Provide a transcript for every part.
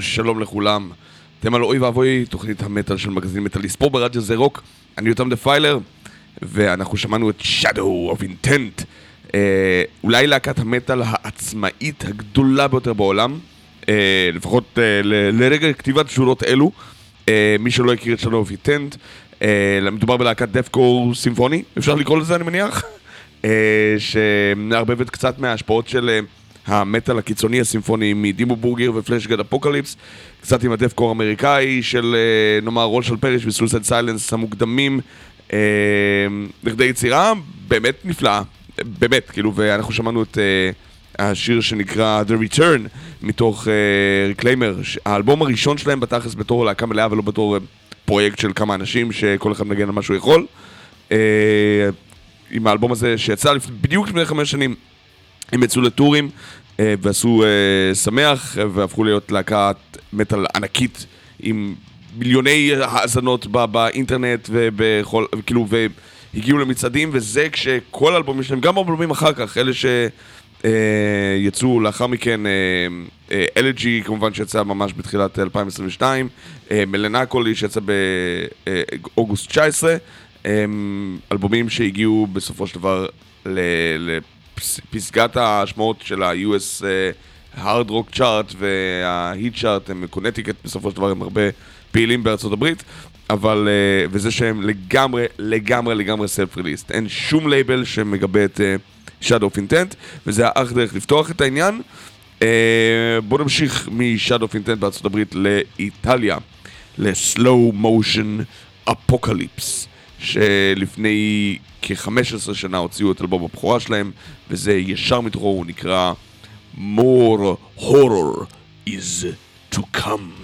שלום לכולם. אתם על אוי ואבוי, תוכנית המטאל של מגזין מטאליסט פה ברדיו זה רוק. אני יותם דפיילר, ואנחנו שמענו את Shadow of Intent. אה, אולי להקת המטאל העצמאית הגדולה ביותר בעולם, אה, לפחות אה, ל- לרגע כתיבת שורות אלו. אה, מי שלא הכיר את Shadow of Intent, אה, מדובר בלהקת דפקור סימפוני, אפשר לקרוא לזה אני מניח, אה, שמערבבת קצת מההשפעות של... אה, המטאל הקיצוני הסימפוני מ-Dimmu Borgir ו-Fleshgod Apocalypse, קצת עם ה-deathcore האמריקאי של אה, נאמר Rose of Sharyn ו-Suicide Silence המוקדמים, אה, לכדי יצירה באמת נפלאה, באמת, כאילו, ואנחנו שמענו את אה, השיר שנקרא The Return מתוך Reclaimer, uh, האלבום הראשון שלהם בתכלס בתור להקה מלאה ולא בתור uh, פרויקט של כמה אנשים שכל אחד מנגן על מה שהוא יכול. Uh, עם האלבום הזה שיצא לפ... בדיוק לפני חמש שנים. הם יצאו לטורים אה, ועשו אה, שמח והפכו להיות להקת מטאל ענקית עם מיליוני האזנות בא, באינטרנט ובכל, כאילו, והגיעו למצעדים וזה כשכל האלבומים שלהם, גם האלבומים אחר כך, אלה שיצאו אה, לאחר מכן, אלג'י כמובן שיצא ממש בתחילת 2022, מלנקולי שיצא באוגוסט 19, אלבומים שהגיעו בסופו של דבר ל... פסגת ההשמעות של ה-US uh, hard rock chart וה-heat chart הם Connecticut בסופו של דבר הם הרבה פעילים בארצות הברית אבל, uh, וזה שהם לגמרי, לגמרי, לגמרי self-released אין שום לייבל שמגבה את uh, Shadow of Intent וזה אחלה דרך לפתוח את העניין. בואו נמשיך מ-Shadow of Intent בארצות הברית לאיטליה ל-Slow Motion Apocalypse שלפני כ-15 שנה הוציאו את אלבום הבכורה שלהם, וזה ישר מתוכו, הוא נקרא More Horror is to come.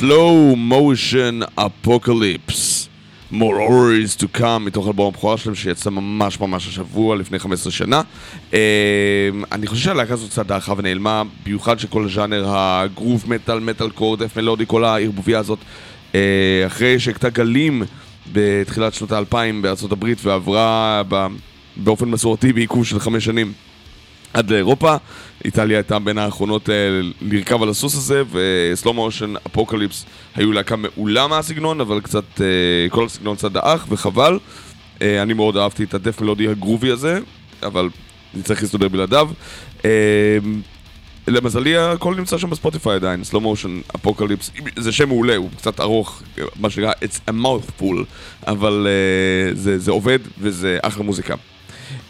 Slow Motion Apocalypse. More Horrors to Come, מתוך אלבום הבכורה שלהם שיצא ממש ממש השבוע, לפני 15 שנה. Uh, אני חושב שהלהקה הזאת קצת דעכה ונעלמה, במיוחד שכל הז'אנר הגרוב מטאל, מטאל קור, דף מלודי, כל הערבוביה הזאת, uh, אחרי שהכתה גלים בתחילת שנות האלפיים הברית ועברה באופן מסורתי בעיכוב של חמש שנים עד לאירופה. איטליה הייתה בין האחרונות אה, לרכב על הסוס הזה, ו-Slow Motion Apocalypse היו להקה מעולה מהסגנון, אבל קצת, אה, כל הסגנון קצת דעך, וחבל. אה, אני מאוד אהבתי את ה-death מלודי ה-groovy הזה, אבל נצטרך להסתדר בלעדיו. למזלי הכל נמצא שם בספוטיפיי עדיין, Slow Motion Apocalypse, זה שם מעולה, הוא קצת ארוך, מה שנקרא It's a mouthful, אבל זה, זה עובד וזה אחלה מוזיקה.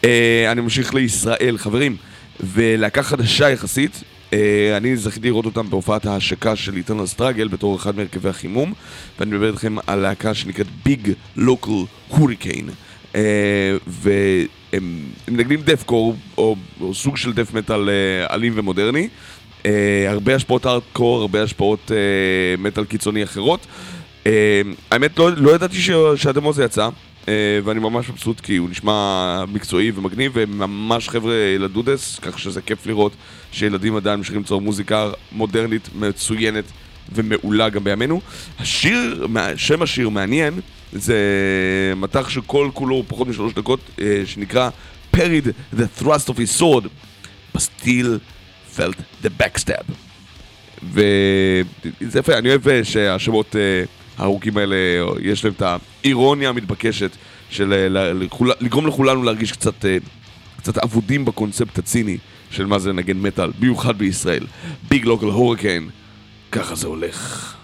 Uh, אני ממשיך לישראל, חברים. ולהקה חדשה יחסית, אה, אני זכיתי לראות אותם בהופעת ההשקה של איטרנל סטראגל בתור אחד מהרכבי החימום ואני מדבר איתכם על להקה שנקראת ביג לוקל הוריקן והם מנגנים דף קור או, או סוג של דף מטאל אה, אלים ומודרני. uh, הרבה השפעות הארדקור, הרבה השפעות מטאל קיצוני אחרות. uh, האמת לא, לא ידעתי שהדמו הזה יצא ואני ממש מבסוט כי הוא נשמע מקצועי ומגניב וממש חבר'ה לדודס, כך שזה כיף לראות שילדים עדיין ממשיכים ליצור מוזיקה מודרנית, מצוינת ומעולה גם בימינו. השיר, שם השיר מעניין, זה מטח שכל כולו פחות משלוש דקות, אה, שנקרא Parried the thrust of his sword, but still felt the backstab. וזה יפה, אני אוהב שהשמות... הארוכים האלה, יש להם את האירוניה המתבקשת של אה, לגרום לכולנו להרגיש קצת, אה, קצת אבודים בקונספט הציני של מה זה לנגן מטאל, במיוחד בישראל. ביג לוקל הוריקן, ככה זה הולך.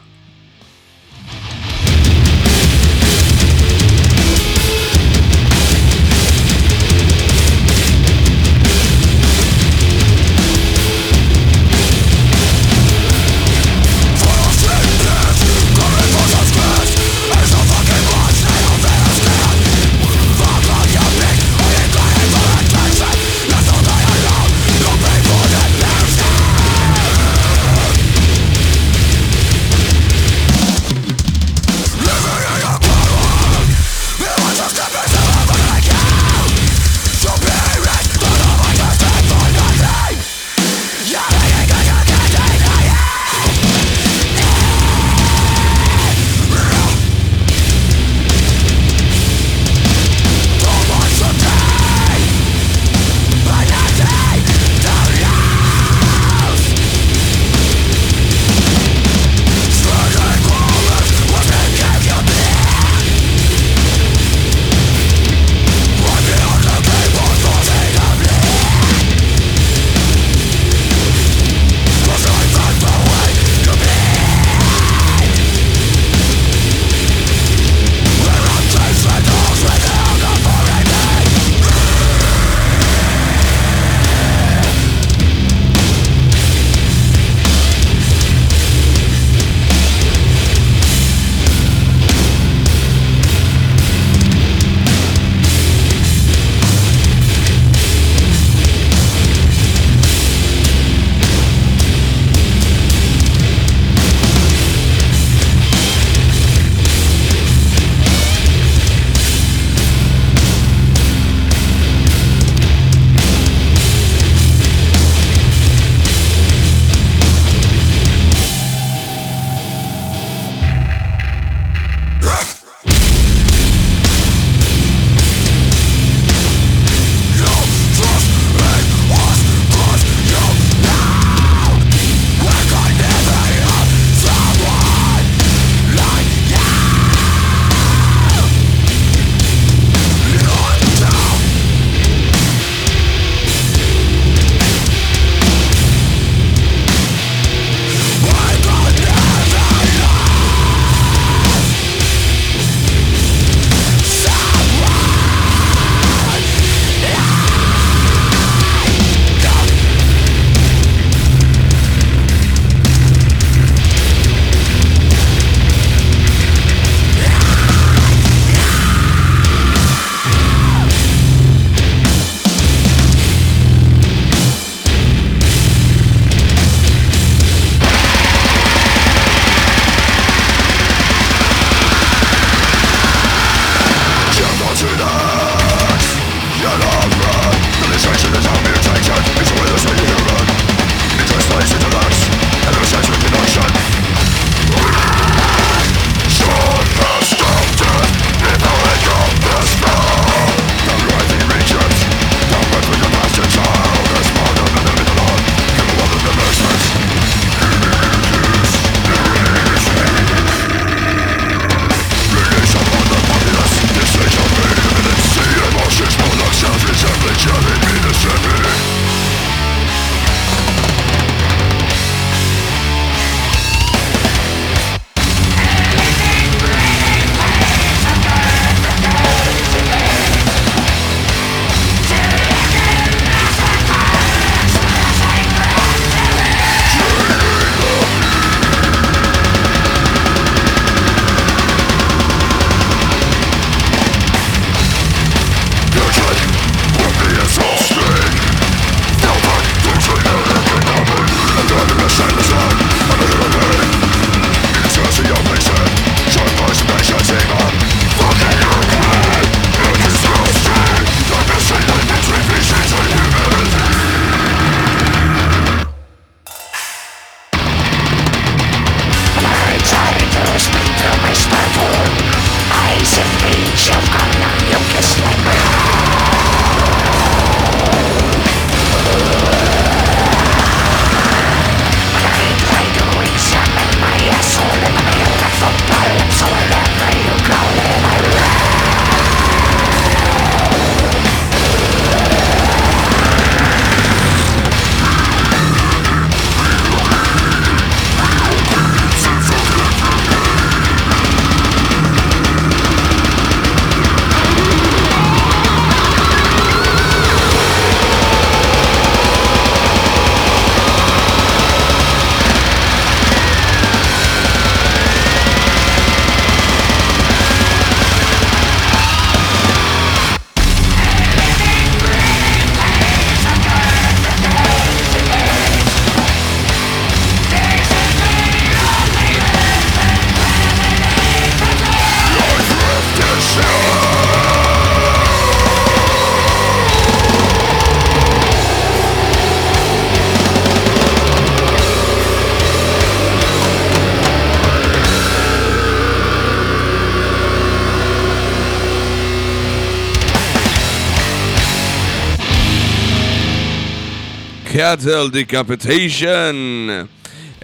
Cattle Decapitation,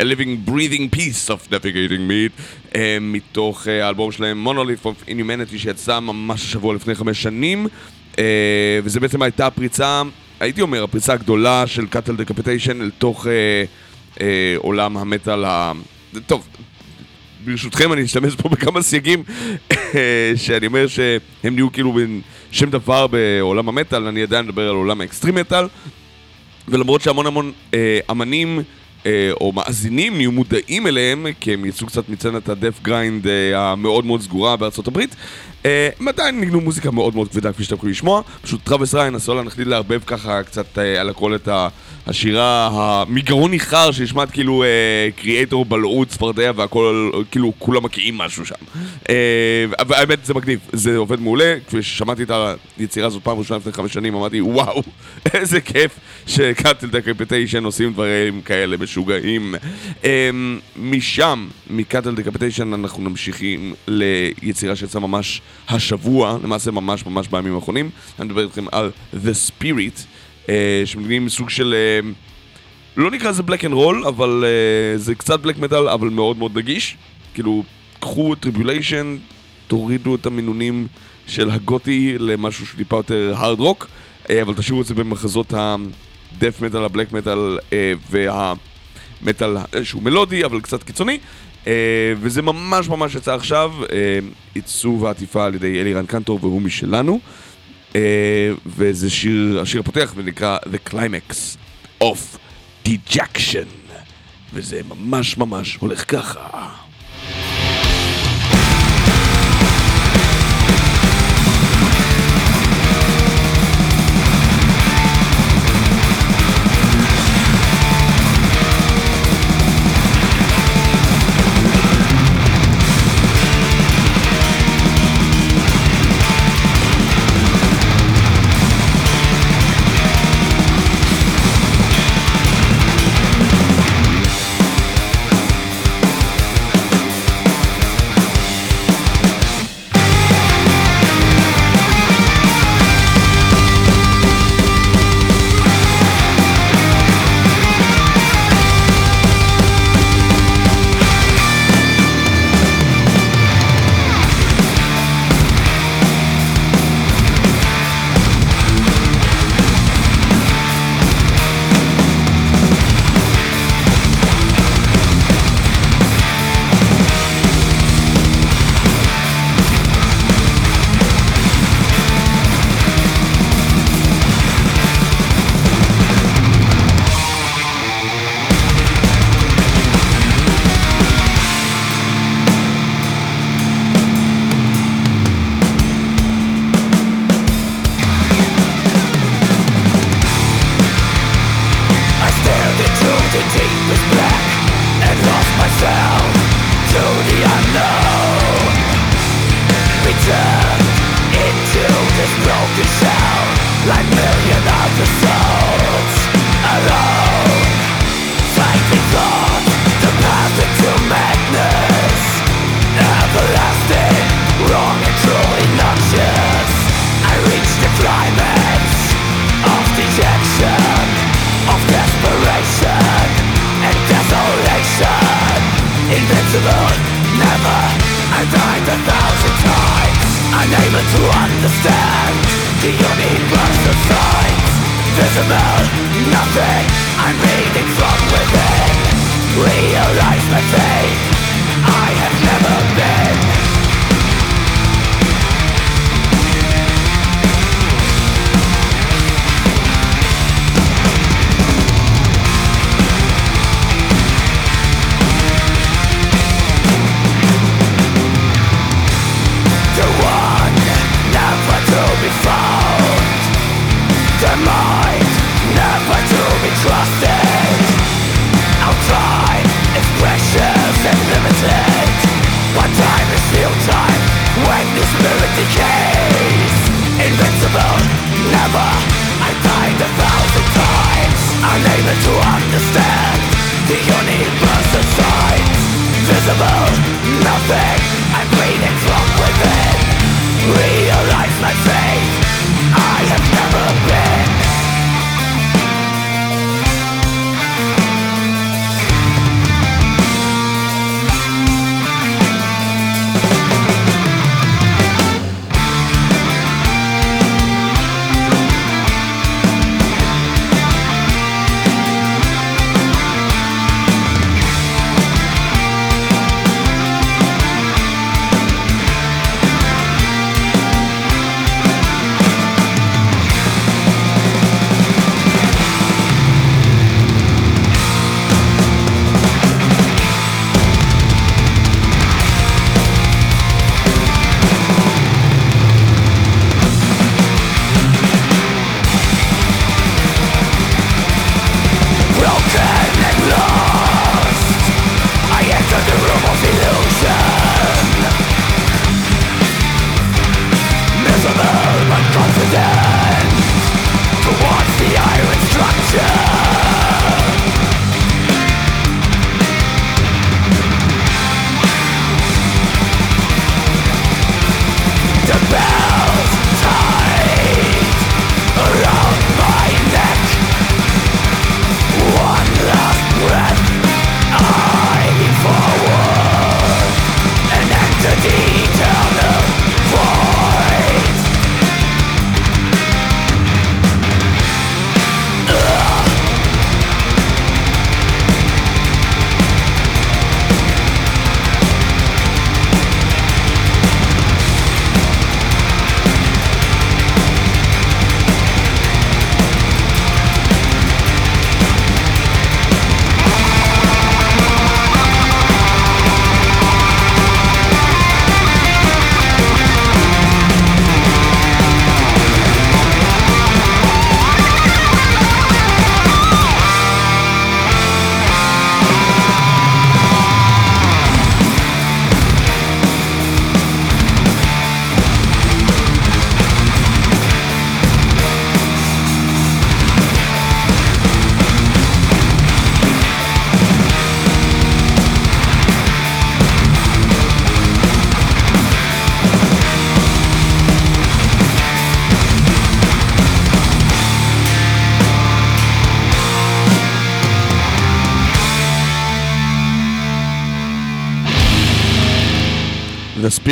A Living Breathing Piece of Navigating Meat, uh, מתוך uh, האלבום שלהם Monolith of Inhumanity שיצא ממש השבוע לפני חמש שנים, uh, וזה בעצם הייתה הפריצה, הייתי אומר, הפריצה הגדולה של Cattle Decapitation אל תוך עולם המטאל ה... טוב, ברשותכם אני אשתמש פה בכמה סייגים שאני אומר שהם נהיו כאילו בין שם דבר בעולם המטאל, אני עדיין מדבר על עולם האקסטרים מטאל ולמרות שהמון המון אה, אמנים אה, או מאזינים נהיו מודעים אליהם, כי הם יצאו קצת מצנת הדף גריינד אה, המאוד מאוד סגורה בארצות הברית, עדיין ניגנו מוזיקה מאוד מאוד כבדה כפי שאתם יכולים לשמוע. פשוט טראבס ריין עשו לה נחליט לערבב ככה קצת אה, על הכל את השירה המגרון ניחר שנשמעת כאילו קריאייטור בלעוט צפרדע והכל, כאילו כולם מקיאים משהו שם. והאמת זה מגניב, זה עובד מעולה. כששמעתי את היצירה הזאת פעם ראשונה לפני חמש שנים אמרתי וואו, איזה כיף ש-Cattle Decapitation עושים דברים כאלה משוגעים. משם, מ-Cattle Decapitation אנחנו ממשיכים ליצירה שיצאה ממש השבוע, למעשה ממש ממש בימים האחרונים, אני מדבר איתכם על The Spirit, uh, שמגיעים מסוג של... Uh, לא נקרא לזה black and roll, אבל uh, זה קצת black metal, אבל מאוד מאוד נגיש. כאילו, קחו Tribulation, תורידו את המינונים של הגותי למשהו שטיפה יותר hard rock, uh, אבל תשאירו את זה במחוזות ה-death metal, ה-black metal והמטאל שהוא מלודי, אבל קצת קיצוני. Uh, וזה ממש ממש יצא עכשיו, uh, עיצוב העטיפה על ידי אלירן קנטור והוא משלנו. Uh, וזה שיר, השיר הפותח ונקרא The Climax of Dejection. וזה ממש ממש הולך ככה.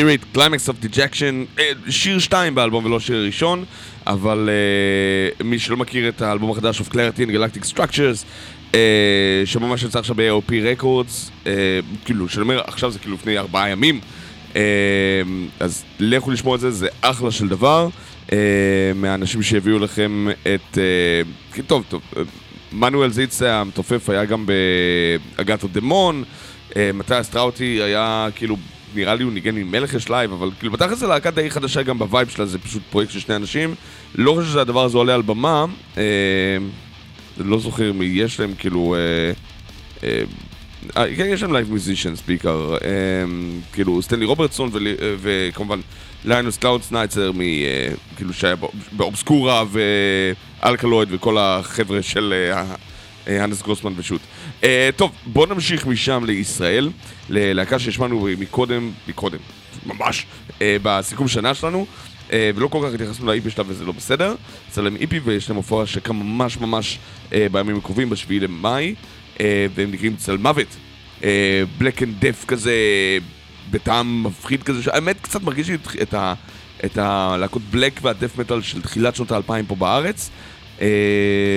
Spirit, Climax of Dejection, אה, שיר שתיים באלבום ולא שיר ראשון, אבל אה, מי שלא מכיר את האלבום החדש of Clarity and Galactic Structures, אה, שממש יצא עכשיו ב-AOP Records, אה, כאילו, שאני אומר, עכשיו זה כאילו לפני ארבעה ימים, אה, אז לכו לשמוע את זה, זה אחלה של דבר, אה, מהאנשים שהביאו לכם את... אה, טוב, טוב, מנואל זיץ המתופף היה גם באגתו דמון, אה, מתי אסטראוטי היה כאילו, נראה לי הוא ניגן עם מלך יש לייב, אבל כאילו בתכל'ס זה להקה די חדשה גם בווייב שלה, זה פשוט פרויקט של שני אנשים. לא חושב שהדבר הזה עולה על במה, אה, לא זוכר מי יש להם כאילו... אה, אה, אה, כן, יש להם לייב מיוזישנס בעיקר, אה, כאילו סטנלי רוברטסון ולי- אה, וכמובן ליינוס קלאודס נייצר, מ, אה, כאילו שהיה בא- באובסקורה ואלקלויד וכל החבר'ה של אה, אה, הנס גרוסמן ושות. אה, טוב, בואו נמשיך משם לישראל, ללהקה שהשמענו מקודם, מקודם, ממש, אה, בסיכום שנה שלנו. אה, ולא כל כך התייחסנו ל-EP שלה וזה לא בסדר. יצא להם EP ויש להם הופעה שקם ממש ממש אה, בימים הקרובים, בשביעי למאי, והם נקראים צל מוות. black and death כזה, בטעם מפחיד כזה, האמת קצת מרגיש לי את- ה... את הלהקות black וה-death metal של תחילת שנות האלפיים פה בארץ,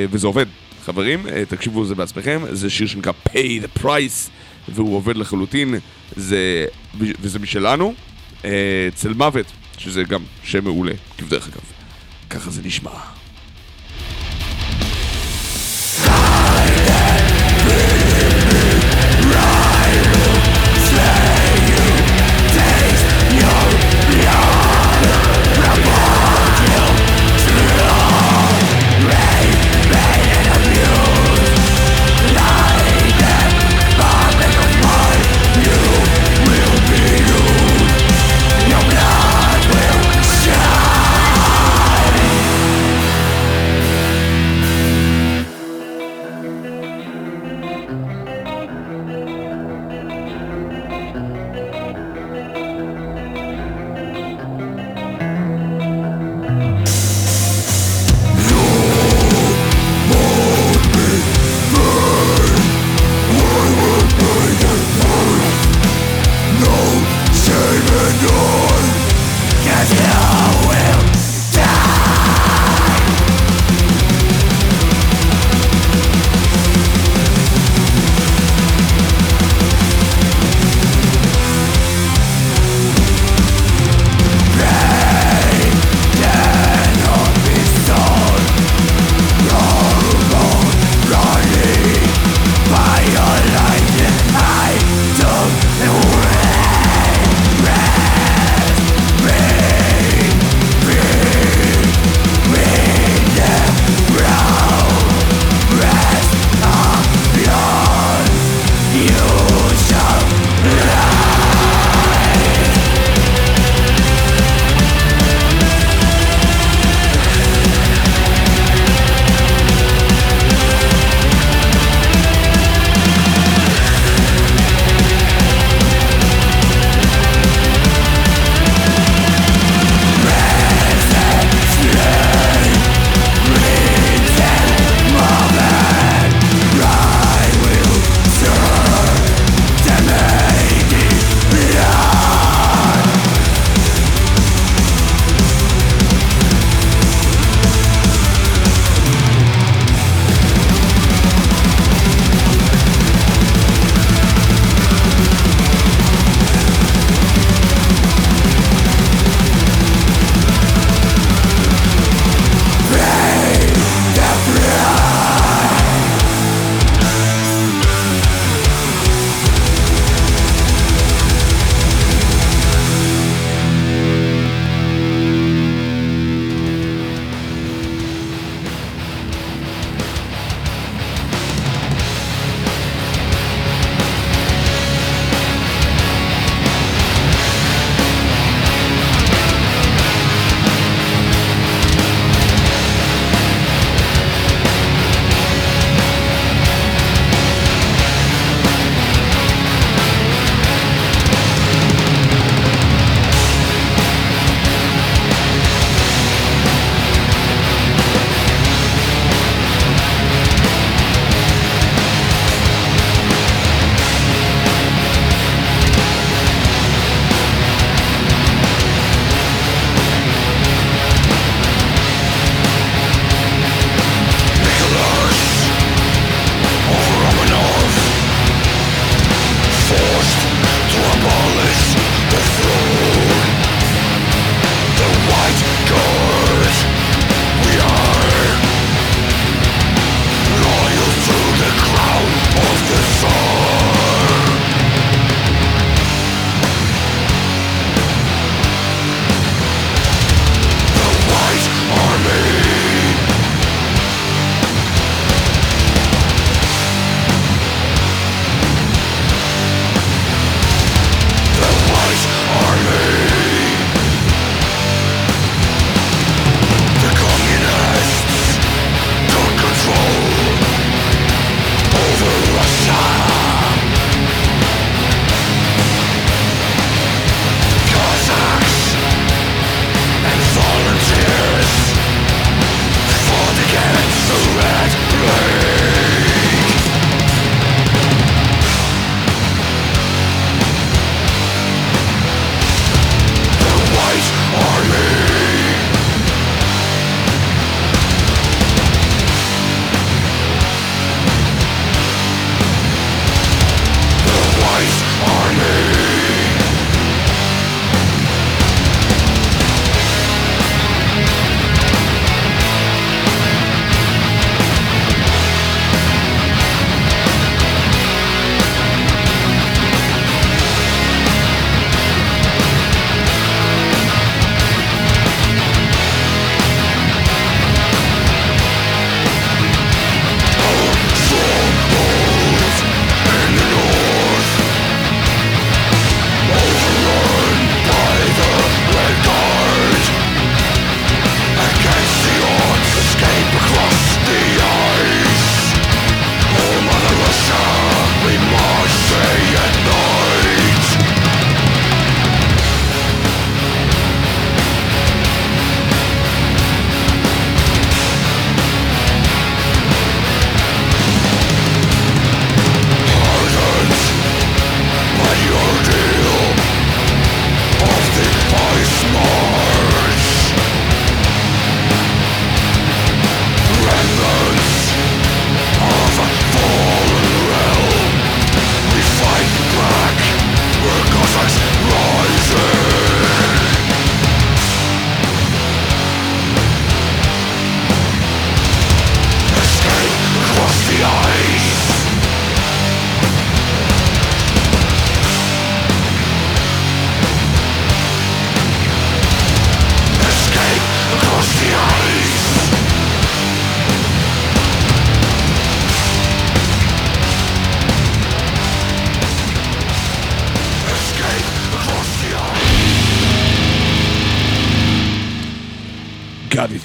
וזה עובד. חברים, תקשיבו לזה בעצמכם, זה שיר שנקרא pay the price, והוא עובד לחלוטין, זה, וזה משלנו. אה, צל מוות, שזה גם שם מעולה, כבדרך אגב. ככה זה נשמע.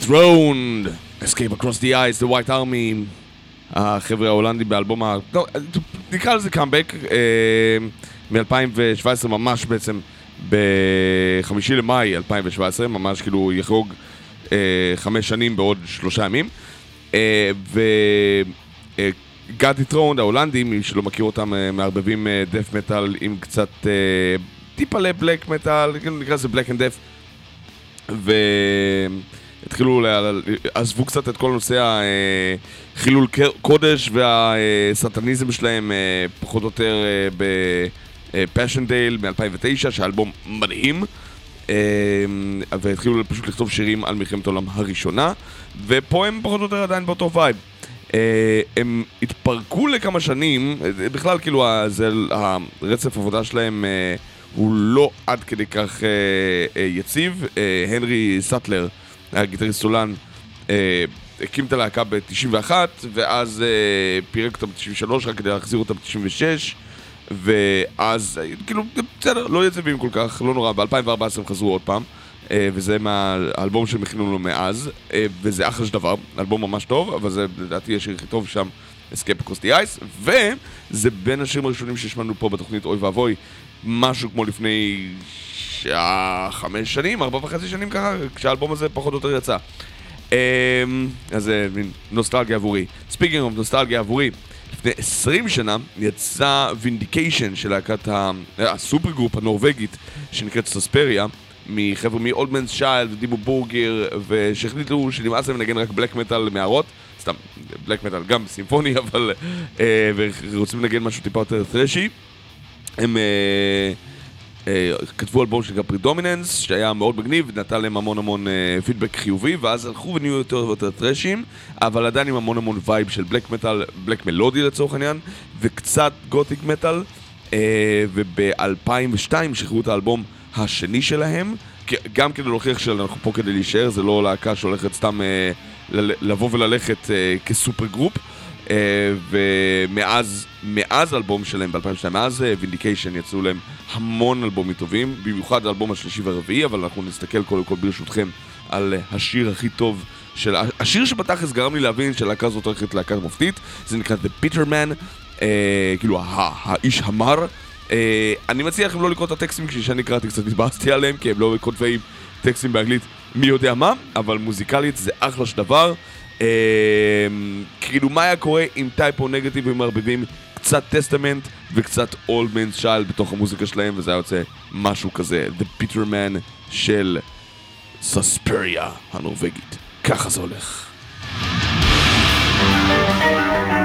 God Dethroned, Escape Across the Ice, The White Army, החבר'ה ההולנדים באלבום ה... לא, נקרא לזה קאמבק, מ-2017 ממש בעצם, בחמישי למאי 2017, ממש כאילו יחרוג אה, חמש שנים בעוד שלושה ימים. אה, ו... אה, גאדי טרונד ההולנדים, מי שלא מכיר אותם, אה, מערבבים דף מטאל עם קצת אה, טיפה לבלק מטאל, נקרא לזה black and death. והתחילו, עזבו קצת את כל נושא החילול קודש והסטאניזם שלהם, אה, פחות או יותר ב-Passiondale מ-2009, שהאלבום מדהים. והתחילו פשוט לכתוב שירים על מלחמת העולם הראשונה, ופה הם פחות או יותר עדיין באותו vibe. אה, הם התפרקו לכמה שנים, אה, בכלל כאילו זה, הרצף עבודה שלהם אה, הוא לא עד כדי כך יציב. הנרי סאטלר, הגיטריסט סולן, הקים את הלהקה ב-91 ואז פירק אותה ב-93 רק כדי להחזיר אותה ב-96 ואז כאילו בסדר, לא יציבים כל כך, לא נורא, ב-2014 הם חזרו עוד פעם אה, וזה מהאלבום שהם הכינו לו מאז, אה, וזה אחלה של דבר, אלבום ממש טוב, אבל זה לדעתי השיר הכי טוב שם, Across the Ice, וזה בין השירים הראשונים שהשמענו פה בתוכנית אוי ואבוי, משהו כמו לפני שעה, חמש שנים, ארבע וחצי שנים ככה, כשהאלבום הזה פחות או יותר יצא. אה, אז זה מין נוסטלגיה עבורי. speaking of נוסטלגיה עבורי, לפני עשרים שנה יצא Vindication של להקת ה-supergroup הנורבגית שנקראת Susperia. מחבר'ה מ-Old Man's Child, Dimmu Borgir, ושהחליטו שנמאס להם לנגן רק black metal מערות, סתם, black metal גם סימפוני, אבל... אה, ורוצים לנגן משהו טיפה יותר thrashy. הם אה, אה, כתבו אלבום שנקרא Predominance, שהיה מאוד מגניב, נתן להם המון המון אה, פידבק חיובי, ואז הלכו ונהיו יותר ויותר thrashים, אבל עדיין עם המון המון vibe של black metal, black מלודי לצורך העניין, וקצת gothic metal, אה, וב-2002 שחררו את האלבום השני שלהם, גם כדי להוכיח שאנחנו פה כדי להישאר, זה לא להקה שהולכת סתם אה, לבוא וללכת אה, כ super group. אה, ומאז מאז האלבום שלהם ב-2002, מאז Vindication אה, יצאו להם המון אלבומים טובים, במיוחד האלבום השלישי והרביעי, אבל אנחנו נסתכל קודם כל ברשותכם על אה, השיר הכי טוב של... השיר שבתכלס גרם לי להבין שהלהקה הזאת הולכת להקה מופתית, זה נקרא The Bitter Man, אה, כאילו האיש המר. אה, אני מציע לכם לא לקרוא את הטקסטים כשאני קראתי קצת התבאסתי עליהם כי הם לא כותבי טקסטים באנגלית מי יודע מה, אבל מוזיקלית זה אחלה של דבר. אה, כאילו מה היה קורה אם טייפו נגטיב הם מערבבים קצת טסטמנט וקצת אולד מנס שיילד בתוך המוזיקה שלהם וזה היה יוצא משהו כזה, The Peter Man של סוספריה הנורבגית. ככה זה הולך. The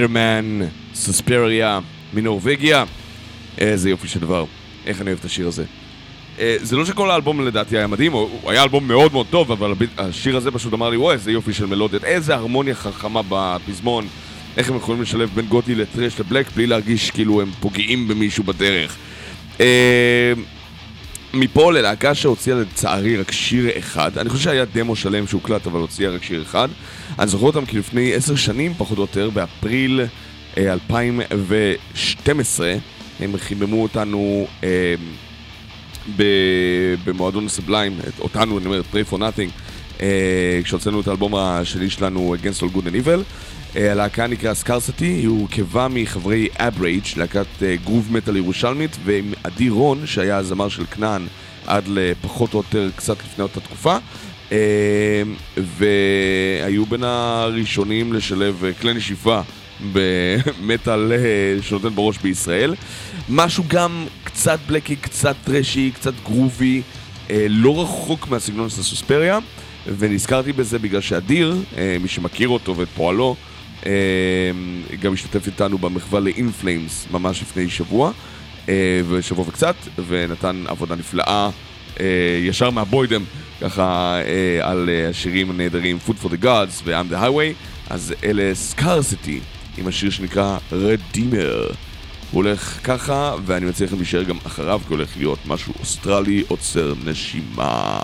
Bitterman, סוספריה, מנורבגיה. איזה יופי של דבר. איך אני אוהב את השיר הזה. אה, זה לא שכל האלבום לדעתי היה מדהים, הוא היה אלבום מאוד מאוד טוב, אבל השיר הזה פשוט אמר לי, וואי, איזה יופי של מלודיות, איזה הרמוניה חכמה בפזמון, איך הם יכולים לשלב בין גותי לטרש לבלק בלי להרגיש כאילו הם פוגעים במישהו בדרך. מפה ללהקה שהוציאה לצערי רק שיר אחד, אני חושב שהיה דמו שלם שהוקלט אבל הוציאה רק שיר אחד. אני זוכר אותם כי לפני עשר שנים, פחות או יותר, באפריל 2012, אה, הם חיממו אותנו אה, במועדון סאבליים, אותנו, אני אומר, Prey for Nothing, אה, כשהוצאנו את האלבום השני שלנו, Against All Good and Evil. אה, הלהקה נקרא סקרסטי, היא הורכבה מחברי אברייג', להקת אה, groove metal ירושלמית, ועם עדי רון, שהיה הזמר של כנען עד לפחות או יותר קצת לפני אותה תקופה. והיו בין הראשונים לשלב כלי נשיפה במטאל שנותן בראש בישראל. משהו גם קצת בלקי, קצת טרשי, קצת גרובי, לא רחוק מהסגנון של הסוספריה. ונזכרתי בזה בגלל שאדיר, מי שמכיר אותו ואת פועלו, אה, גם השתתף איתנו במחווה ל-Inflames ממש לפני שבוע, אה, ושבוע וקצת, ונתן עבודה נפלאה אה, ישר מהבוידם, ככה על השירים הנהדרים Food for the Gods ו-I'm the Highway, אז אלה סקרסיטי עם השיר שנקרא Redeemer. הוא הולך ככה, ואני מציע לכם להישאר גם אחריו, כי הולך להיות משהו אוסטרלי עוצר נשימה.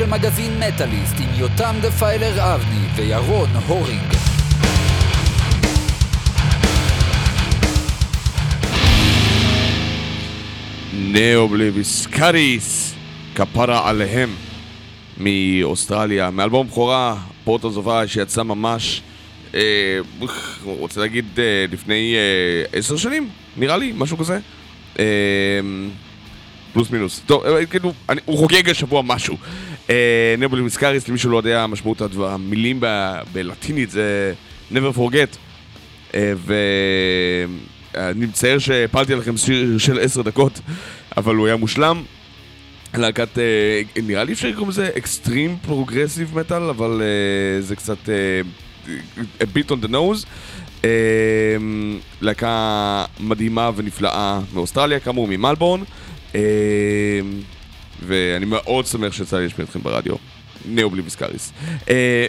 של מגזין מטאליסט עם יותם דפיילר אבני וירון הורינג. Ne Obliviscaris, כפרה עליהם, מאוסטרליה, מאלבום בכורה, Portal of I, שיצא ממש, אה, רוצה להגיד, אה, לפני אה, עשר שנים, נראה לי, משהו כזה. אה, פלוס מינוס. טוב, אה, כאילו, אני, הוא חוגג השבוע משהו. אה, Ne Obliviscaris, למי שלא יודע, משמעות המילים בלטינית זה never forget. אה, ואני מצטער שהפלתי עליכם שיר של עשר דקות, אבל הוא היה מושלם. להקת, אה, נראה לי אפשר לקרוא לזה extreme progressive metal, אבל זה קצת a bit on the nose. להקה מדהימה ונפלאה מאוסטרליה, כאמור ממלבורן. אה, ואני מאוד שמח שיצא לי להשמיע אתכם ברדיו. Ne Obliviscaris. אה,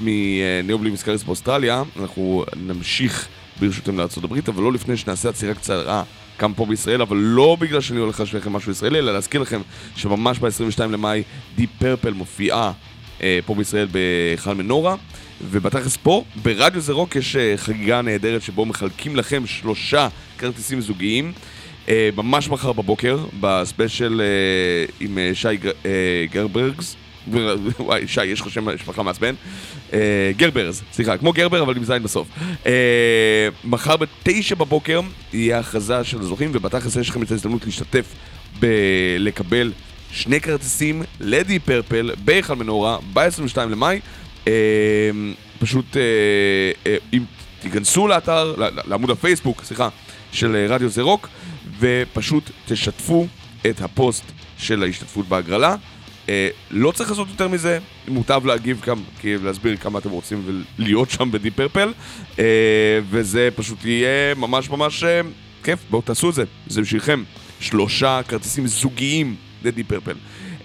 מ Ne Obliviscaris באוסטרליה, אנחנו נמשיך ברשותכם לארצות הברית, אבל לא לפני שנעשה עצירה קצרה כאן פה בישראל, אבל לא בגלל שאני הולך להשמיע לכם משהו ישראלי, אלא להזכיר לכם שממש ב-22 למאי Deep Purple מופיעה אה, פה בישראל בהיכל מנורה, ובתכלס פה, ברדיו זה רוק יש אה, חגיגה נהדרת שבו מחלקים לכם שלושה כרטיסים זוגיים. אה, ממש מחר בבוקר, בספיישל אה, עם אה, שי גר- אה, גרברגס. וואי, שי, יש לך שם משפחה מעצבן. אה, גרברז, סליחה, כמו גרבר אבל עם זין בסוף. אה, מחר בתשע בבוקר יהיה הכרזה של הזוכים, ובתכלס יש לכם את ההזדמנות להשתתף בלקבל שני כרטיסים ל Deep Purple בהיכל מנורה ב-22 למאי. אה, פשוט, אה, אה, אם תיכנסו לאתר, לעמוד הפייסבוק, סליחה, של רדיו זה רוק, ופשוט תשתפו את הפוסט של ההשתתפות בהגרלה. אה, לא צריך לעשות יותר מזה, מוטב להגיב כמה, להסביר כמה אתם רוצים להיות שם בדי פרפל, אה, וזה פשוט יהיה ממש ממש אה, כיף, בואו תעשו את זה, זה בשבילכם. שלושה כרטיסים זוגיים ל Deep Purple.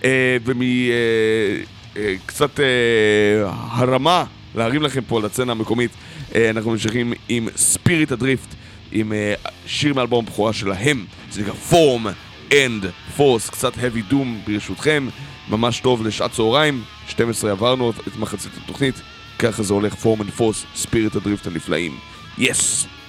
אה, ומקצת אה, הרמה להרים לכם פה לסצנה המקומית, אה, אנחנו ממשיכים עם Spirit Adrift, עם אה, שיר מאלבום הבכורה שלהם, זה נקרא Form and Force, קצת heavy doom ברשותכם, ממש טוב לשעת צהריים, 12 עברנו את מחצית התוכנית, ככה זה הולך Form and Force, Spirit Adrift הנפלאים. Yes! Yes.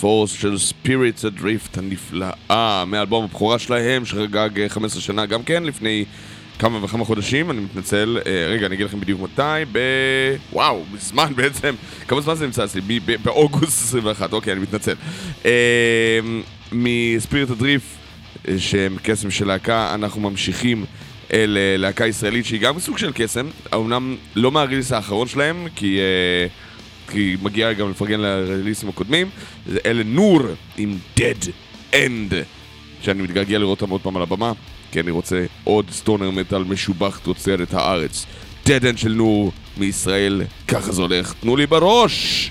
פורס של ספיריטס הדריפט הנפלאה מאלבום הבכורה שלהם שחגג אה, 15 שנה גם כן לפני כמה וכמה חודשים, אני מתנצל, אה, רגע אני אגיד לכם בדיוק מתי, ב... וואו, מזמן בעצם, כמה זמן זה נמצא אצלי? באוגוסט 21, אוקיי, אני מתנצל. אה, מספיריט הדריפט, אה, שהם קסם של להקה, אנחנו ממשיכים אל אה, להקה ישראלית שהיא גם סוג של קסם, אמנם לא מהריליס האחרון שלהם, כי... אה, כי מגיע גם לפרגן לריליסים הקודמים, זה אלה נור עם Dead End, שאני מתגעגע לראות אותם עוד פעם על הבמה, כי אני רוצה עוד סטונר מטאל משובח תוצרת הארץ. Dead End של נור מישראל, ככה זה הולך, תנו לי בראש!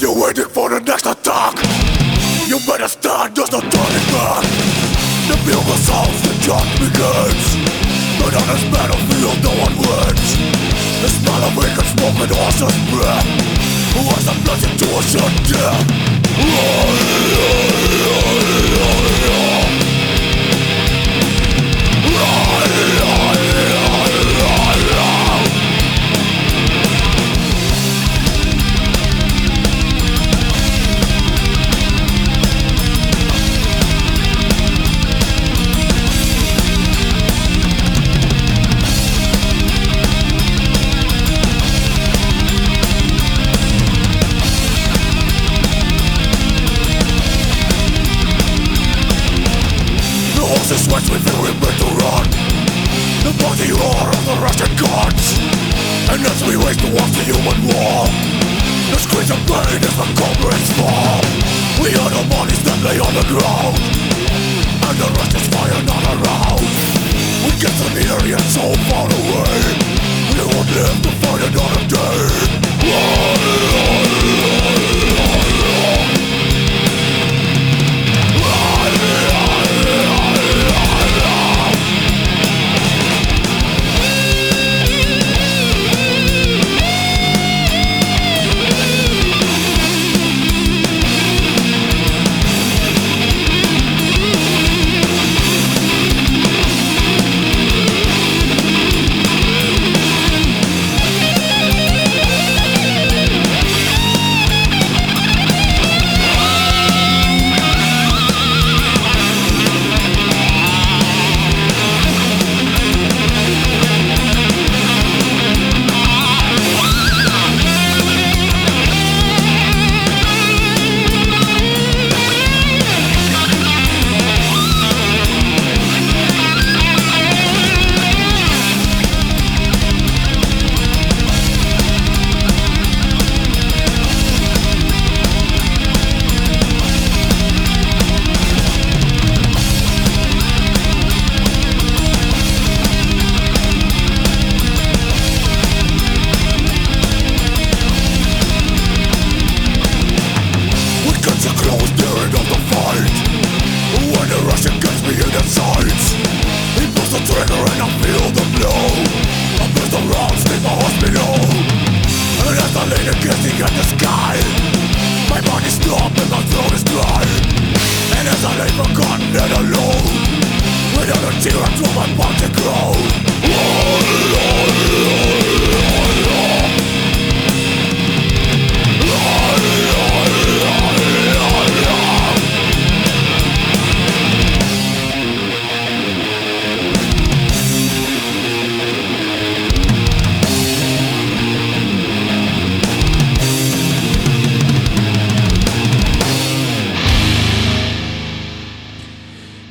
You're waiting for the next attack, you better stand, there's no turning back. The bugle sounds, the job begins. But on this battlefield, no one wins. The smell of vacant smoke and horse's breath. Who has the blessing to a death?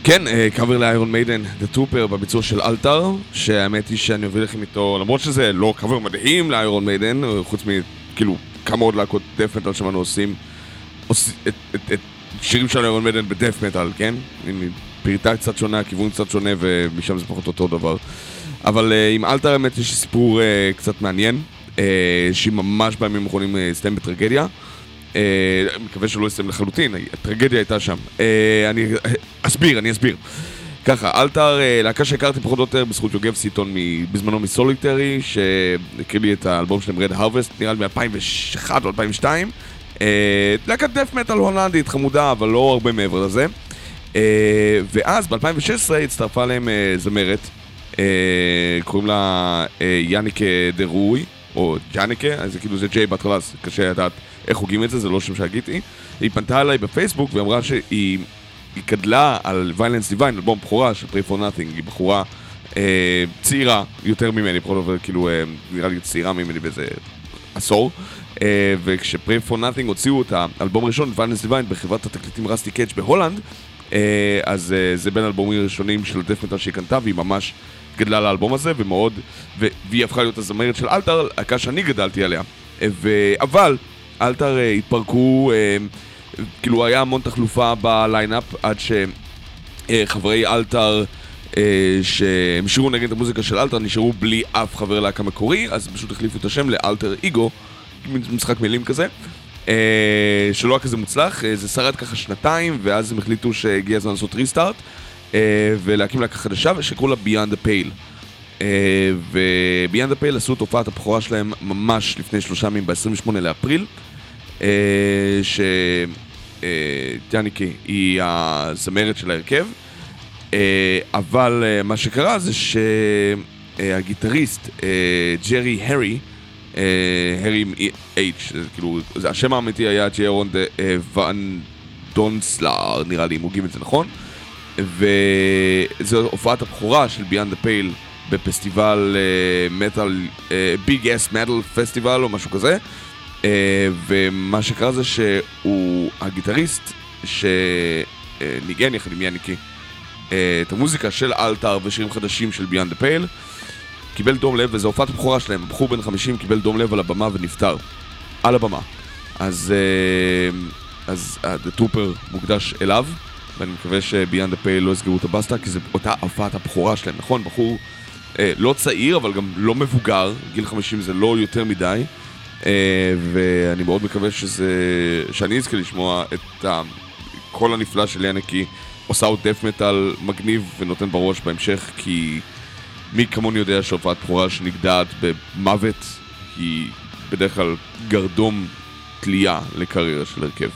כן, קאבר ל Iron Maiden, The Trooper בביצוע של Altar, שהאמת היא שאני אוביל לכם איתו, למרות שזה לא קאבר מדהים ל Iron Maiden, חוץ מכאילו כמה עוד להקות death metal שמנו עושים, עושים את, את, את שירים של Iron Maiden ב death metal, כן? עם פריטה קצת שונה, כיוון קצת שונה, ומשם זה פחות אותו דבר. אבל uh, עם Altar האמת יש סיפור uh, קצת מעניין, uh, שהיא ממש בימים האחרונים הסתיים בטרגדיה. אה, מקווה שלא יסיים לחלוטין, הטרגדיה הייתה שם. אה, אני אסביר, אני אסביר. ככה, אלתר, אה, להקה שהכרתי פחות או יותר בזכות יוגב סיטון בזמנו מסוליטרי, שהקריא לי את האלבום שלהם רד הרווסט, נראה לי מ-2001 או 2002. אה, להקת דף מטאל הולנדית, חמודה, אבל לא הרבה מעבר לזה. ואז ב-2016 הצטרפה להם זמרת, קוראים לה יאניקה דרוי, או ג'אניקה, זה כאילו זה ג'יי בהתחלה, קשה לדעת איך הוגים את זה, זה לא שם שהגיתי. היא פנתה אליי בפייסבוק ואמרה שהיא היא גדלה על Violence Divine, אלבום בכורה של Prey for Nothing, היא בחורה אה, צעירה יותר ממני, בכל אופן, כאילו, אה, נראה לי צעירה ממני באיזה עשור. אה, וכש Prey for Nothing הוציאו את האלבום הראשון, Violence Divine, בחברת התקליטים Rusty Cage בהולנד, אה, אז אה, זה בין האלבומים הראשונים של death metal שהיא קנתה, והיא ממש גדלה לאלבום הזה, ומאוד, והיא הפכה להיות הזמרת של אלתר, להקה שאני גדלתי עליה. אה, ו- אבל אלתר אה, התפרקו, אה, כאילו היה המון תחלופה בליינאפ, עד שחברי אלתר אה, שהם שירו נגד המוזיקה של אלתר, נשארו בלי אף חבר להקה מקורי, אז פשוט החליפו את השם לאלתר איגו, משחק מילים כזה. אה, שלא היה כזה מוצלח, אה, זה שרד ככה שנתיים, ואז הם החליטו שהגיע הזמן לעשות ריסטארט, אה, ולהקים להקה חדשה, ושקראו לה Beyond the Pale. ו-Beyond עשו את הופעת הבכורה שלהם ממש לפני שלושה ימים, ב-28 לאפריל, שטיאניקי היא הזמרת של ההרכב, אבל מה שקרה זה שהגיטריסט ג'רי הרי, הרי עם H, כאילו, זה השם האמיתי היה ג'יירון ואן דונסלר, נראה לי, אם הוגים את זה נכון. וזו הופעת הבכורה של Beyond the Pale בפסטיבל מטאל, Big Ass Metal Festival או משהו כזה. Uh, ומה שקרה זה שהוא הגיטריסט שניגן יחד עם יאניקי uh, את המוזיקה של Altar ושירים חדשים של Beyond the Pale. קיבל דום לב, וזו הופעת הבכורה שלהם, בחור בן 50 קיבל דום לב על הבמה ונפטר. על הבמה. אז, uh, אז uh, The Trooper מוקדש אליו, ואני מקווה שביאנד הפה לא יסגרו את הבסטה, כי זו אותה הופעת הבכורה שלהם, נכון? בחור uh, לא צעיר, אבל גם לא מבוגר, גיל 50 זה לא יותר מדי, uh, ואני מאוד מקווה שזה, שאני אזכה לשמוע את הקול הנפלא של ינקי עושה עוד דף מטאל מגניב ונותן בראש בהמשך, כי... מי כמוני יודע שהופעת בכורה שנגדעת במוות היא בדרך כלל גרדום תלייה לקריירה של הרכב.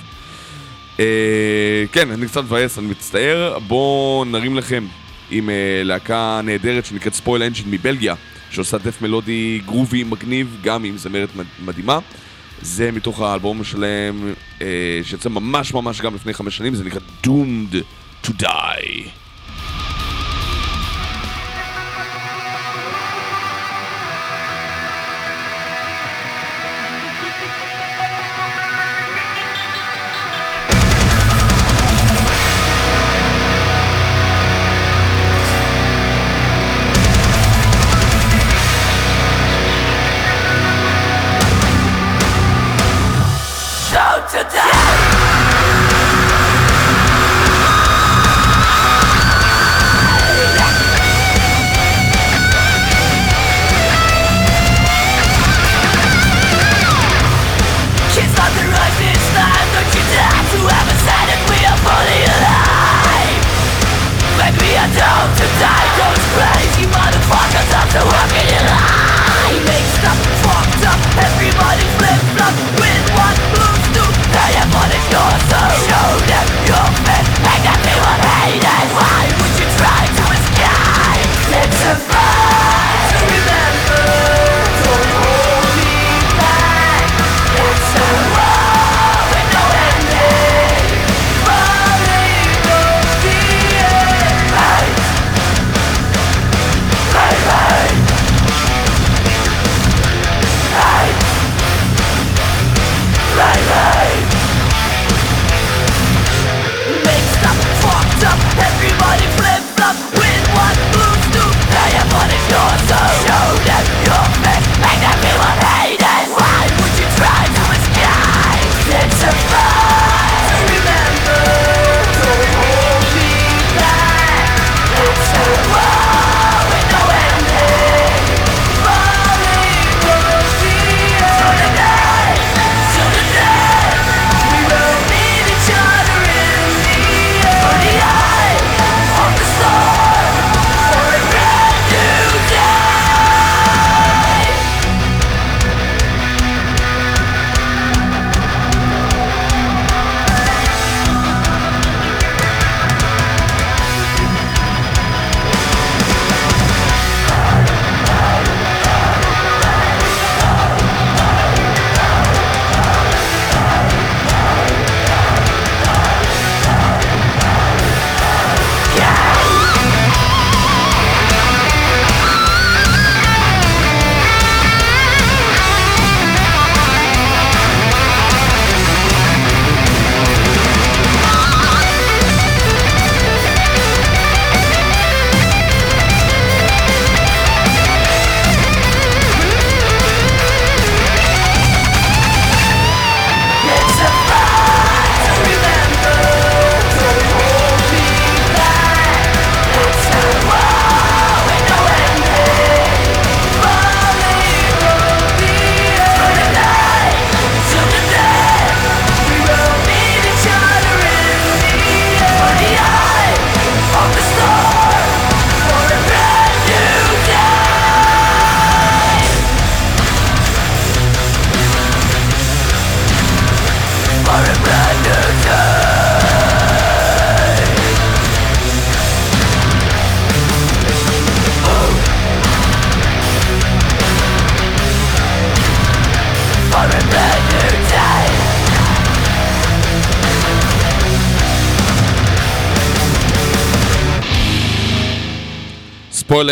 אה, כן, אני קצת מבאס, אני מצטער. בואו נרים לכם עם אה, להקה נהדרת שנקראת ספויל אנג'ין מבלגיה, שעושה דף מלודי גרובי מגניב, גם עם זמרת מדהימה. זה מתוך האלבום שלהם, אה, שיצא ממש ממש גם לפני חמש שנים, זה נקרא Doomed to Die.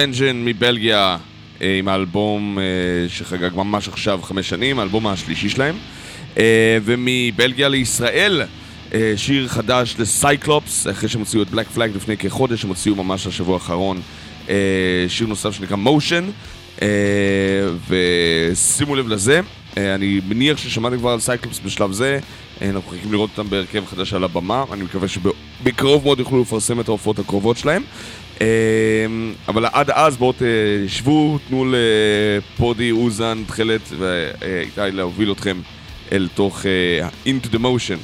אנג'ן מבלגיה אה, עם האלבום אה, שחגג ממש עכשיו חמש שנים, האלבום השלישי שלהם. אה, ומבלגיה לישראל, שיר חדש לסייקלופס, אחרי שהם הוציאו את Black Flag לפני כחודש, הם הוציאו ממש השבוע האחרון שיר נוסף שנקרא Motion. ושימו לב לזה, אני מניח ששמעתם כבר על סייקלופס בשלב זה, אנחנו מחכים לראות אותם בהרכב חדש על הבמה, אני מקווה שבקרוב מאוד יוכלו לפרסם את ההופעות הקרובות שלהם. אה, אבל עד אז בואו תשבו, תנו לפודי, אוזן, תכלת ואיתי להוביל אתכם אל תוך אה, Into the Motion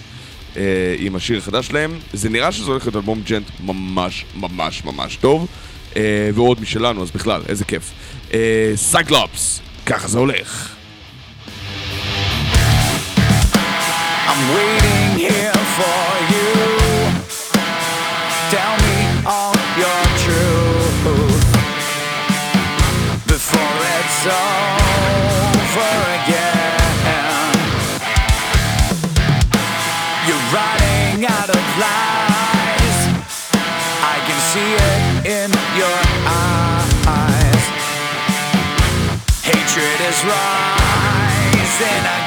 אה, עם השיר החדש שלהם. זה נראה שזה הולך להיות אלבום djent ממש ממש ממש טוב, אה, ועוד משלנו, אז בכלל, איזה כיף. סייקלופס, ככה זה הולך. I'm waiting here for you. Tell me all your truth before it's over again. You're running out of lies. I can see it in your eyes. Hatred is rising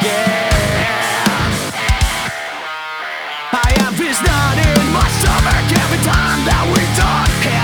stomach every time that we talk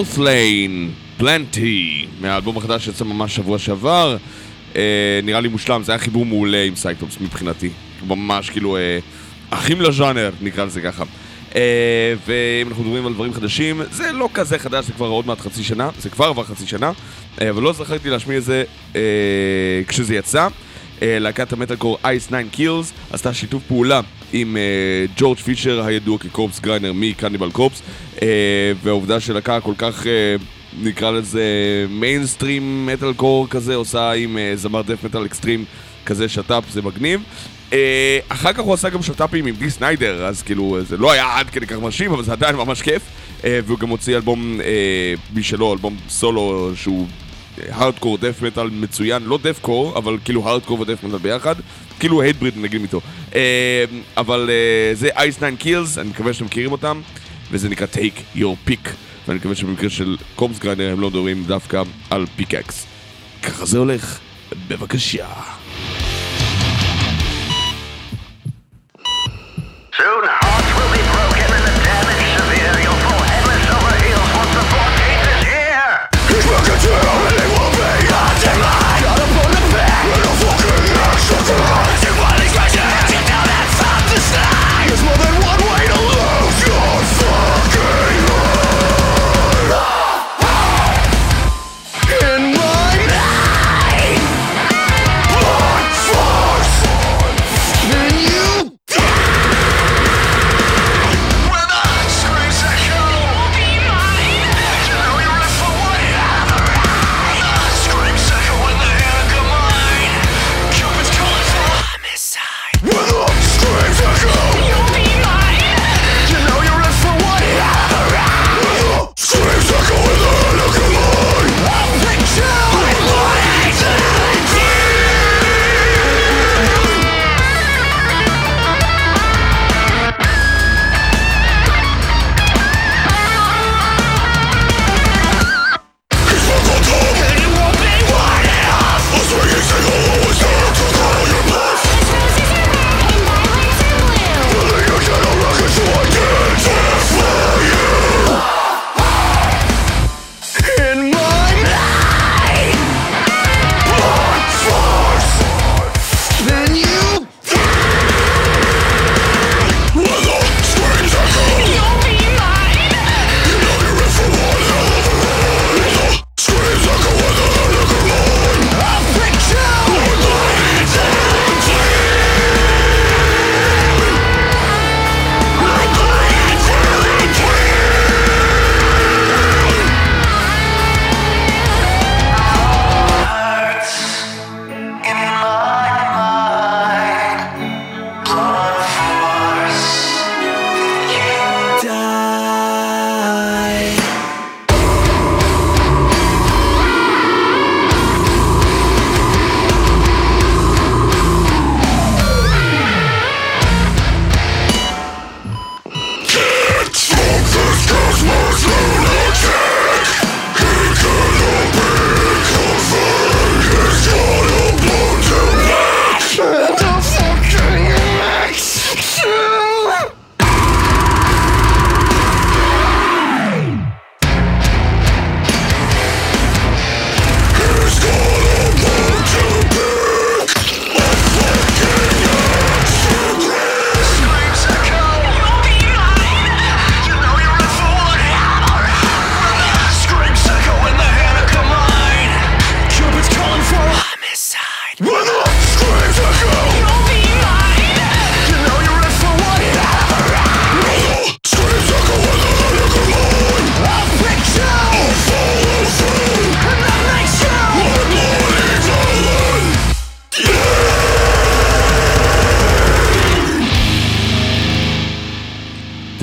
Lane, פלנטי, מהאלבום החדש שיצא ממש שבוע שעבר. אה, נראה לי מושלם, זה היה חיבור מעולה עם סייקטופס מבחינתי. ממש כאילו אה, אחים לז'אנר, נקרא לזה ככה. אה, ואם אנחנו מדברים על דברים חדשים, זה לא כזה חדש, זה כבר עוד מעט חצי שנה, זה כבר עבר חצי שנה, אה, אבל לא זכרתי להשמיע את זה אה, כשזה יצא. אה, להקת ה metalcore Ice 9 Kills עשתה שיתוף פעולה עם אה, ג'ורג' פישר הידוע כ Corpsegrinder מ Cannibal Corpse. אה, והעובדה שלהקה כל כך אה, נקרא לזה מיינסטרים מטאל קור כזה עושה עם אה, זמר death metal extreme כזה שת"פ זה מגניב. אה, אחר כך הוא עשה גם שת"פים עם די סניידר אז כאילו זה לא היה עד כדי כך מרשים אבל זה עדיין ממש כיף. אה, והוא גם הוציא אלבום אה, משלו אלבום סולו שהוא hardcore death metal מצוין, לא deathcore, אבל כאילו hardcore ו death metal ביחד, כאילו Hatebreed נגיד איתו. אה, אבל אה, זה Ice 9 Kills, אני מקווה שאתם מכירים אותם, וזה נקרא Take Your Pick, ואני מקווה שבמקרה של Corpsegrinder הם לא מדברים דווקא על pickaxe. ככה זה הולך, בבקשה. Soon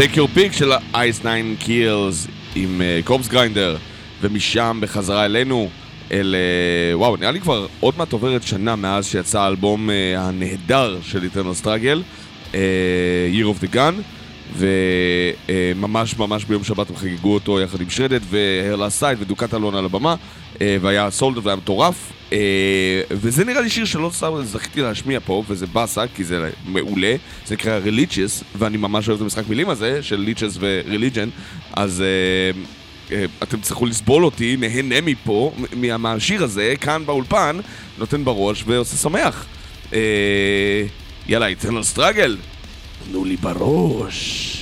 Take your pick של ה-Ice 9 Kills עם Corpsegrinder ומשם בחזרה אלינו אל... אה, וואו, נראה לי כבר עוד מעט עוברת שנה מאז שיצא האלבום אה, הנהדר של Eternal Struggle אה, Year of the Gun. וממש ממש ביום שבת הם חגגו אותו יחד עם Shredhead ו Her Last Sight ודוקת אלון על הבמה אה, והיה sold out והיה מטורף. אה, וזה נראה לי שיר שלא סתם זכיתי להשמיע פה וזה באסה כי זה מעולה זה נקרא Religious ואני ממש אוהב את המשחק מילים הזה של Liches ו-Religion אז אה, אה, אתם תצטרכו לסבול אותי, נהנה מפה, מהשיר הזה, כאן באולפן, נותן בראש ועושה שמח. אה, יאללה, איטרנל סטראגל, תנו לי בראש.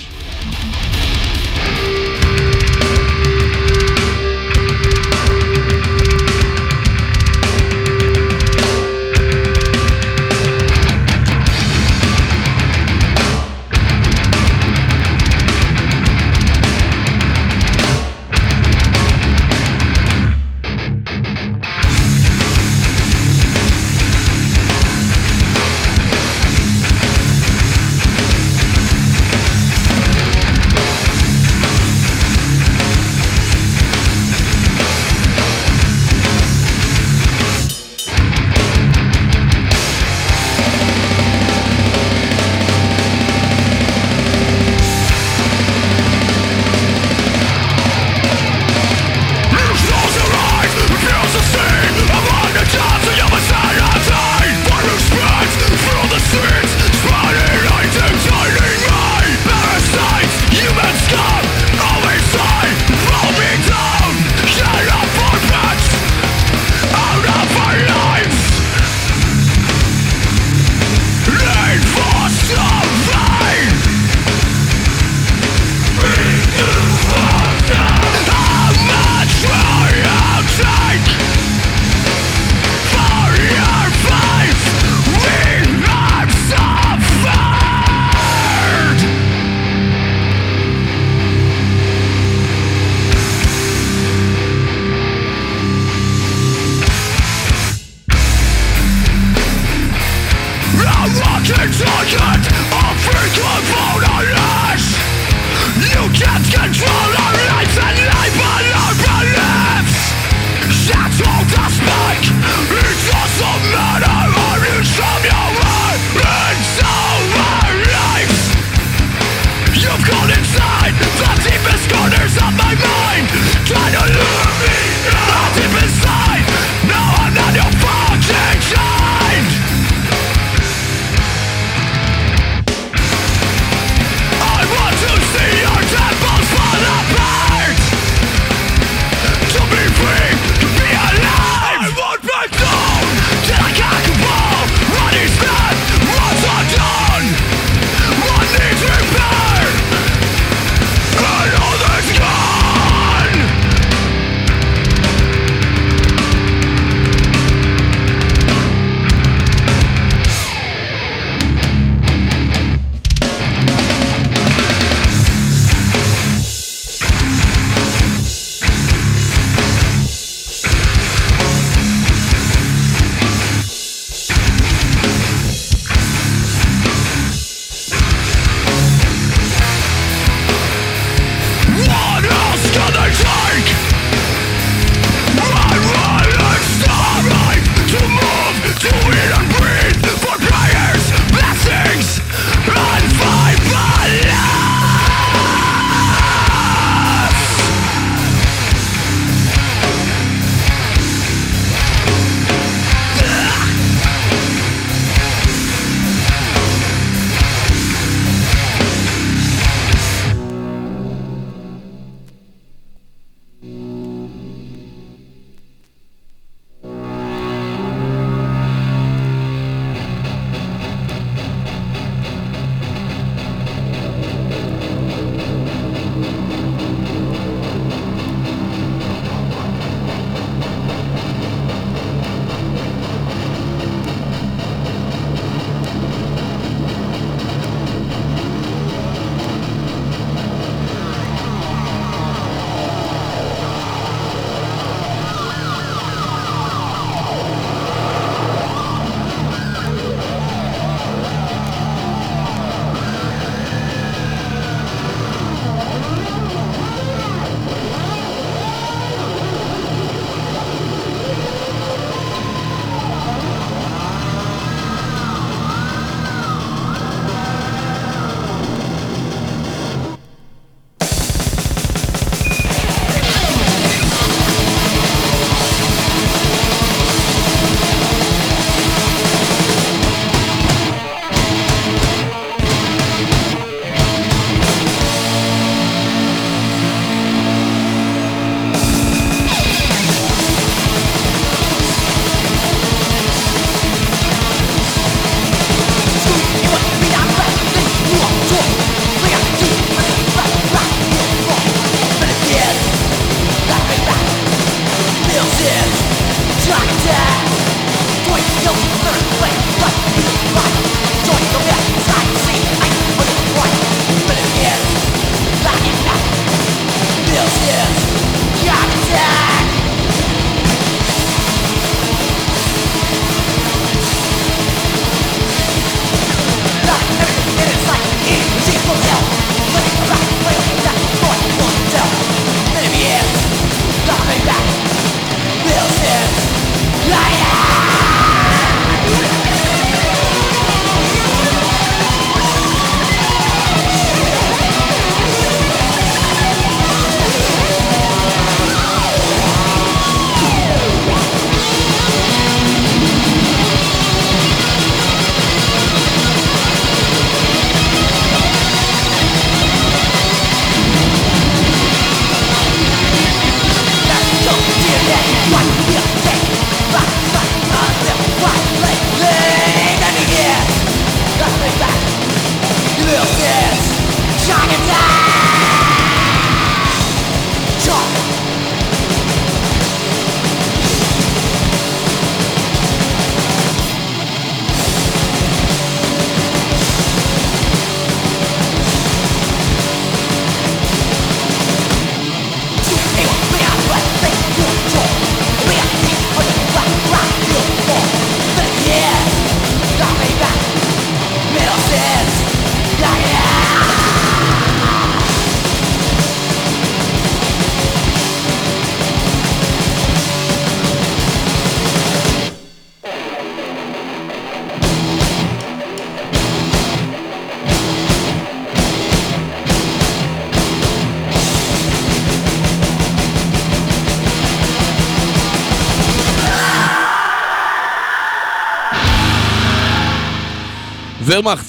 Wehrmacht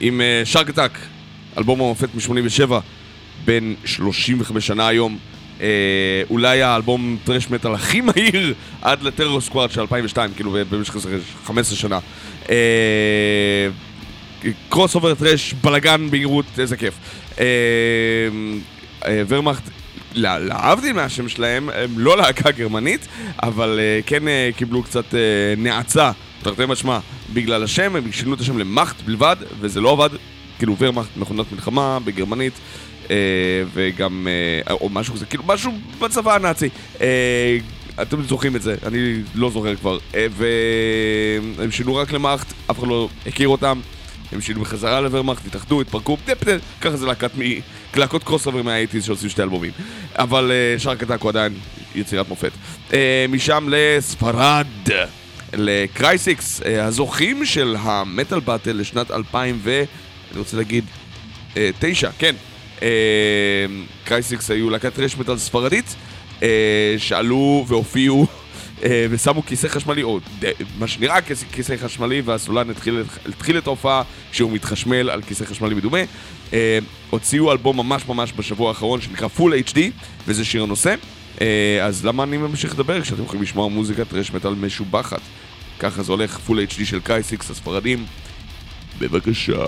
עם Shark Attack, אלבום המופת מ-87, בן 35 שנה היום. אה, אולי האלבום thrash metal הכי מהיר עד ל Terror Squad של 2002, כאילו במשך איזה 15 שנה. אה, crossover thrash, בלאגן, מהירות, איזה כיף. אה, אה, Wehrmacht, לה- להבדיל מהשם שלהם, הם לא להקה גרמנית, אבל אה, כן אה, קיבלו קצת אה, נאצה, תרתי משמע, בגלל השם, הם שינו את השם ל Macht בלבד, וזה לא עבד. כאילו Wehrmacht, מכונת מלחמה בגרמנית, אה, וגם, אה, או משהו כזה, כאילו משהו בצבא הנאצי. אה, אתם זוכרים את זה, אני לא זוכר כבר. אה, והם שינו רק ל Macht, אף אחד לא הכיר אותם. הם שינו בחזרה ל Wehrmacht, התאחדו, התפרקו, טפ, טפ, ככה זה להקת מ... להקות crossover מהאייטיז שעושים שתי אלבומים. אבל אה, Shark Attack הוא עדיין יצירת מופת. אה, משם לספרד, ל Crisix, אה, הזוכים של ה Metal Battle לשנת 2000 ו... אני רוצה להגיד... אה, תשע, כן. אה, Crisix היו להקת thrash metal ספרדית, שעלו והופיעו ושמו כיסא חשמלי, או מה שנראה כיסא, חשמלי, והסולן התחיל, התחיל את ההופעה כשהוא מתחשמל על כיסא חשמלי מדומה. הוציאו אלבום ממש ממש בשבוע האחרון שנקרא Full HD, וזה שיר הנושא. אה, אז למה אני ממשיך לדבר כשאתם יכולים לשמוע מוזיקת רש מטאל משובחת? ככה זה הולך, Full HD של קרייסיקס הספרדים. בבקשה.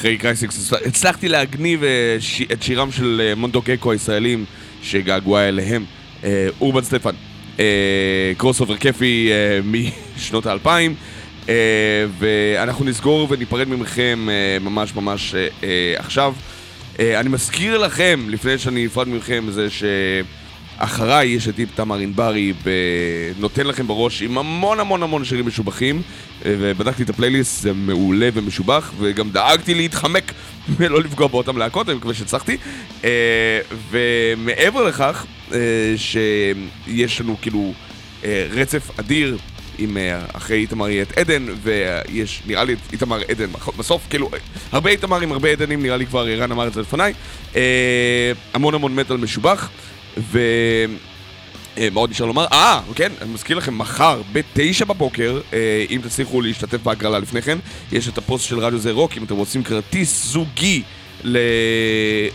אחרי Crisix הצלחתי להגניב אה, ש- את שירם של אה, Mondo Gecko הישראלים שגעגועיי אליהם, אה, אורבן סטפן, crossover כיפי משנות האלפיים ואנחנו נסגור וניפרד ממכם ממש ממש עכשיו. אני מזכיר לכם, לפני שאני נפרד מכם, זה שאחריי יש את טיפ תמר ענברי נותן לכם בראש עם המון המון המון שירים משובחים. ובדקתי את הפלייליסט, זה מעולה ומשובח וגם דאגתי להתחמק ולא לפגוע באותם להקות, אני מקווה שהצלחתי. אה, ומעבר לכך, אה, שיש לנו כאילו אה, רצף אדיר עם אחרי איתמר יהיה את עדן, ויש נראה לי את איתמר עדן בסוף, כאילו, הרבה איתמרים, הרבה עדנים, נראה לי כבר ערן אמר את זה לפניי. המון המון מטאל משובח, ו... אה, מה עוד נשאר לומר? אה, כן, אני מזכיר לכם, מחר בתשע בבוקר, אה, אם תצליחו להשתתף בהגרלה לפני כן, יש את הפוסט של רדיו זה רוק, אם אתם רוצים כרטיס זוגי.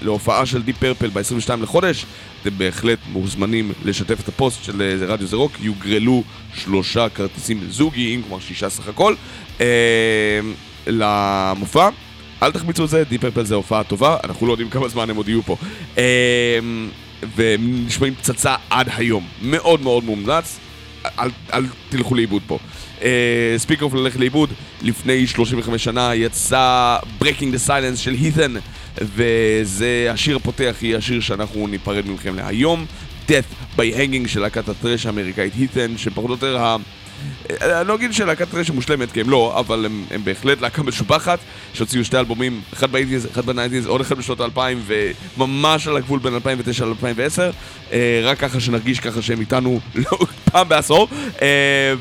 להופעה של Deep Purple ב-22 לחודש, אתם בהחלט מוזמנים לשתף את הפוסט של אה, רדיו זה רוק, יוגרלו שלושה כרטיסים זוגיים, כלומר שישה סך הכל, למופע. אל תחמיצו את זה, Deep Purple זה הופעה טובה, אנחנו לא יודעים כמה זמן הם עוד יהיו פה. אה, והם נשמעים פצצה עד היום. מאוד מאוד מומלץ, אל, אל תלכו לאיבוד פה. Speak of ללכת לאיבוד, לפני 35 שנה יצא Breaking the Silence של Heathen, וזה השיר הפותח, יהיה השיר שאנחנו ניפרד מכם להיום. Death by Hanging של להקת ה thrash האמריקאית Heathen, שפחות או יותר ה... אני לא אגיד שלהקת thrash מושלמת, כי הם לא, אבל הם, הם בהחלט להקה משובחת, שהוציאו שתי אלבומים, אחד באייטיז, אחד בנייטיז, עוד אחד בשנות האלפיים, וממש על הגבול בין 2009 ל-2010, אה, רק ככה שנרגיש ככה שהם איתנו לא, פעם בעשור, אה,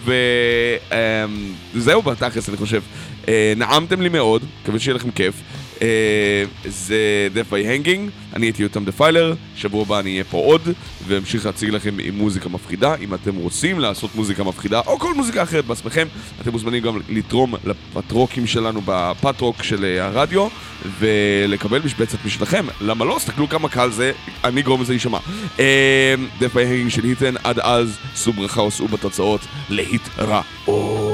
וזהו בתכלס אני חושב. אה, נעמתם לי מאוד, מקווה שיהיה לכם כיף. אה, זה Death by Hanging, אני הייתי יותם דפיילר, שבוע הבא אני אהיה פה עוד, ואמשיך להציג לכם עם מוזיקה מפחידה. אם אתם רוצים לעשות מוזיקה מפחידה, או כל מוזיקה אחרת בעצמכם, אתם מוזמנים גם לתרום לפטרוקים שלנו בפטרוק של אה, הרדיו, ולקבל משבצת משלכם. למה לא? תסתכלו כמה קל זה, אני אגרום לזה יישמע. אה, Death by Hanging של היטן, עד אז, שאו ברכה או שאו בתוצאות, להתראות.